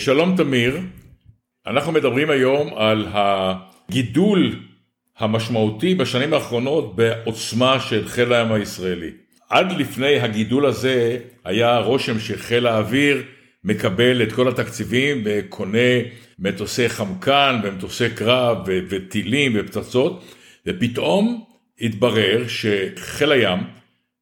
שלום תמיר, אנחנו מדברים היום על הגידול המשמעותי בשנים האחרונות בעוצמה של חיל הים הישראלי. עד לפני הגידול הזה היה רושם שחיל האוויר מקבל את כל התקציבים וקונה מטוסי חמקן ומטוסי קרב וטילים ופצצות ופתאום התברר שחיל הים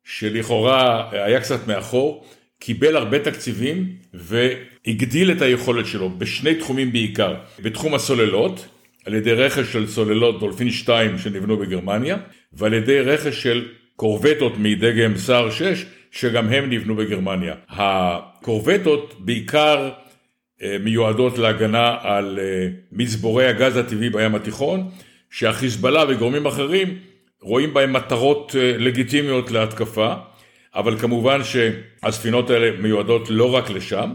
שלכאורה היה קצת מאחור קיבל הרבה תקציבים והגדיל את היכולת שלו בשני תחומים בעיקר בתחום הסוללות על ידי רכש של סוללות דולפין 2 שנבנו בגרמניה ועל ידי רכש של קורבטות מדגם סער 6 שגם הם נבנו בגרמניה. הקורבטות בעיקר אה, מיועדות להגנה על אה, מצבורי הגז הטבעי בים התיכון שהחיזבאללה וגורמים אחרים רואים בהם מטרות אה, לגיטימיות להתקפה אבל כמובן שהספינות האלה מיועדות לא רק לשם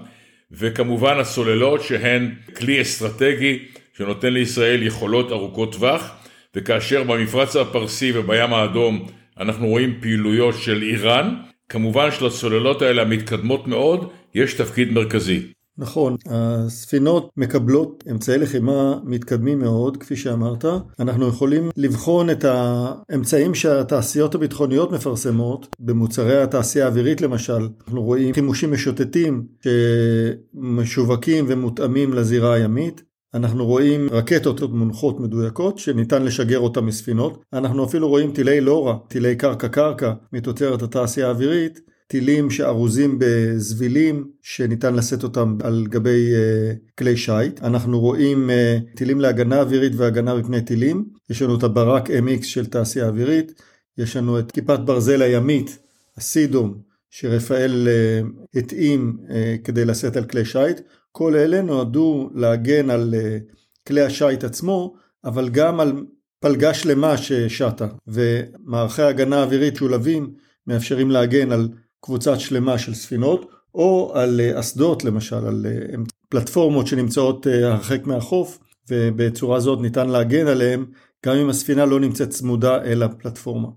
וכמובן הסוללות שהן כלי אסטרטגי שנותן לישראל יכולות ארוכות טווח וכאשר במפרץ הפרסי ובים האדום אנחנו רואים פעילויות של איראן, כמובן שלסוללות האלה המתקדמות מאוד יש תפקיד מרכזי. נכון, הספינות מקבלות אמצעי לחימה מתקדמים מאוד, כפי שאמרת. אנחנו יכולים לבחון את האמצעים שהתעשיות הביטחוניות מפרסמות, במוצרי התעשייה האווירית למשל. אנחנו רואים חימושים משוטטים שמשווקים ומותאמים לזירה הימית. אנחנו רואים רקטות מונחות מדויקות שניתן לשגר אותן מספינות. אנחנו אפילו רואים טילי לורה, טילי קרקע-קרקע מתוצרת התעשייה האווירית, טילים שארוזים בזבילים שניתן לשאת אותם על גבי uh, כלי שיט. אנחנו רואים uh, טילים להגנה אווירית והגנה מפני טילים. יש לנו את הברק MX של תעשייה אווירית. יש לנו את כיפת ברזל הימית, הסידום, שרפאל uh, התאים uh, כדי לשאת על כלי שיט. כל אלה נועדו להגן על uh, כלי השיט עצמו, אבל גם על פלגה שלמה ששטה. ומערכי הגנה אווירית שולבים מאפשרים להגן על קבוצת שלמה של ספינות, או על אה, אסדות למשל, על אה, פלטפורמות שנמצאות אה, הרחק מהחוף, ובצורה זאת ניתן להגן עליהן גם אם הספינה לא נמצאת צמודה אל הפלטפורמה.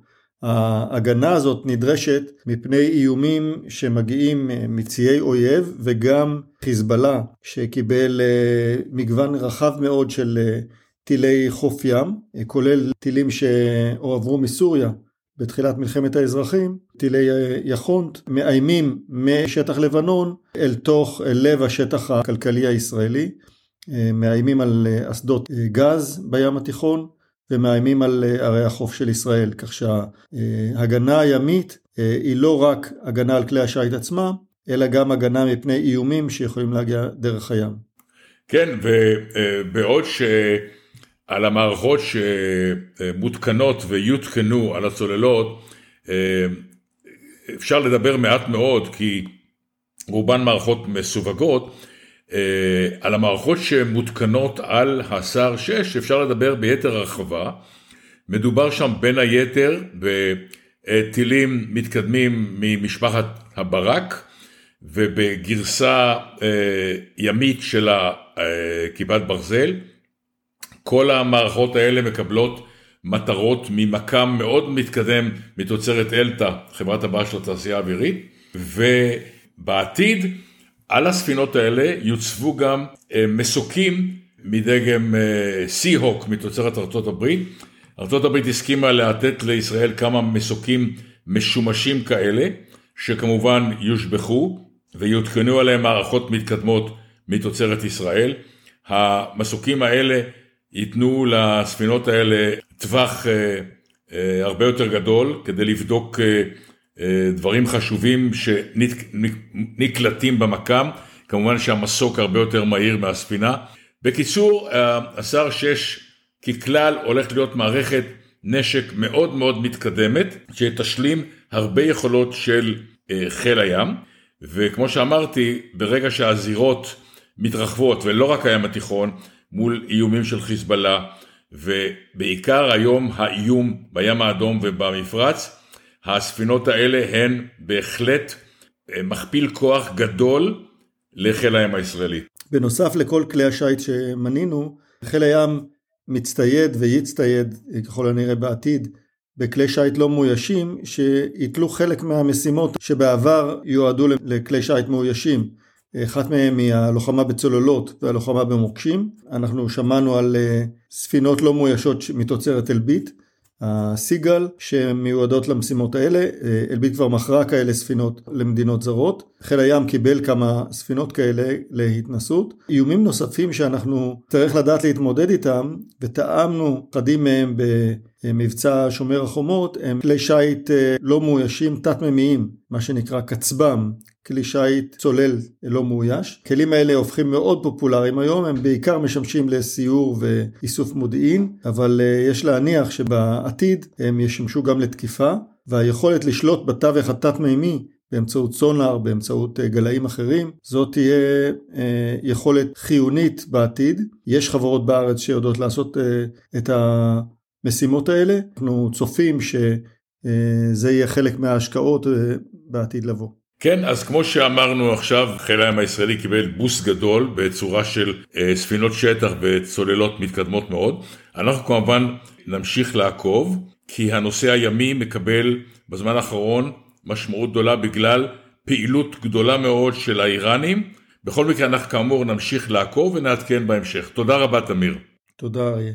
ההגנה הזאת נדרשת מפני איומים שמגיעים מציי אויב וגם חיזבאללה שקיבל מגוון רחב מאוד של טילי חוף ים, כולל טילים שהועברו מסוריה בתחילת מלחמת האזרחים, טילי יחונט מאיימים משטח לבנון אל תוך אל לב השטח הכלכלי הישראלי, מאיימים על אסדות גז בים התיכון ומאיימים על ערי החוף של ישראל, כך שההגנה הימית היא לא רק הגנה על כלי השיט עצמם, אלא גם הגנה מפני איומים שיכולים להגיע דרך הים. כן, ובעוד ש... על המערכות שמותקנות ויותקנו על הצוללות, אפשר לדבר מעט מאוד כי רובן מערכות מסווגות, על המערכות שמותקנות על הסער 6 אפשר לדבר ביתר הרחבה, מדובר שם בין היתר בטילים מתקדמים ממשפחת הברק ובגרסה ימית של כיפת ברזל כל המערכות האלה מקבלות מטרות ממקם מאוד מתקדם מתוצרת אלתא, חברת הבאה של התעשייה האווירית, ובעתיד על הספינות האלה יוצבו גם אה, מסוקים מדגם סי-הוק אה, מתוצרת ארצות הברית. ארצות הברית הסכימה לתת לישראל כמה מסוקים משומשים כאלה, שכמובן יושבחו ויותקנו עליהם מערכות מתקדמות מתוצרת ישראל. המסוקים האלה ייתנו לספינות האלה טווח אה, אה, הרבה יותר גדול כדי לבדוק אה, דברים חשובים שנקלטים במקם, כמובן שהמסוק הרבה יותר מהיר מהספינה. בקיצור, השר 6 ככלל הולך להיות מערכת נשק מאוד מאוד מתקדמת, שתשלים הרבה יכולות של חיל הים, וכמו שאמרתי, ברגע שהזירות מתרחבות, ולא רק הים התיכון, מול איומים של חיזבאללה, ובעיקר היום האיום בים האדום ובמפרץ, הספינות האלה הן בהחלט אה, מכפיל כוח גדול לחיל הים הישראלי. בנוסף לכל כלי השיט שמנינו, חיל הים מצטייד ויצטייד ככל הנראה בעתיד בכלי שיט לא מאוישים שיתלו חלק מהמשימות שבעבר יועדו לכלי שיט מאוישים. אחת מהן היא הלוחמה בצוללות והלוחמה במוקשים. אנחנו שמענו על ספינות לא מאוישות מתוצרת אלביט. הסיגל שמיועדות למשימות האלה, אה, אלביט כבר מכרה כאלה ספינות למדינות זרות, חיל הים קיבל כמה ספינות כאלה להתנסות. איומים נוספים שאנחנו צריך לדעת להתמודד איתם, וטעמנו אחדים מהם במבצע שומר החומות, הם כלי שיט אה, לא מאוישים תת-ממיים, מה שנקרא קצב"ם, כלי שיט צולל לא מאויש. הכלים האלה הופכים מאוד פופולריים היום, הם בעיקר משמשים לסיור ואיסוף מודיעין, אבל אה, יש להניח שבעתיד הם ישמשו גם לתקיפה, והיכולת לשלוט בתווך התת-מימי באמצעות סונאר, באמצעות אה, גלאים אחרים, זאת תהיה אה, יכולת חיונית בעתיד. יש חברות בארץ שיודעות לעשות את המשימות האלה. אנחנו צופים שזה יהיה חלק מההשקעות בעתיד לבוא. כן, אז כמו שאמרנו עכשיו, חיל הים הישראלי קיבל בוסט גדול בצורה של אה, ספינות שטח וצוללות מתקדמות מאוד. אנחנו כמובן נמשיך לעקוב, כי הנושא הימי מקבל בזמן האחרון משמעות גדולה בגלל פעילות גדולה מאוד של האיראנים. בכל מקרה אנחנו כאמור נמשיך לעקוב ונעדכן בהמשך. תודה רבה תמיר. תודה אריה.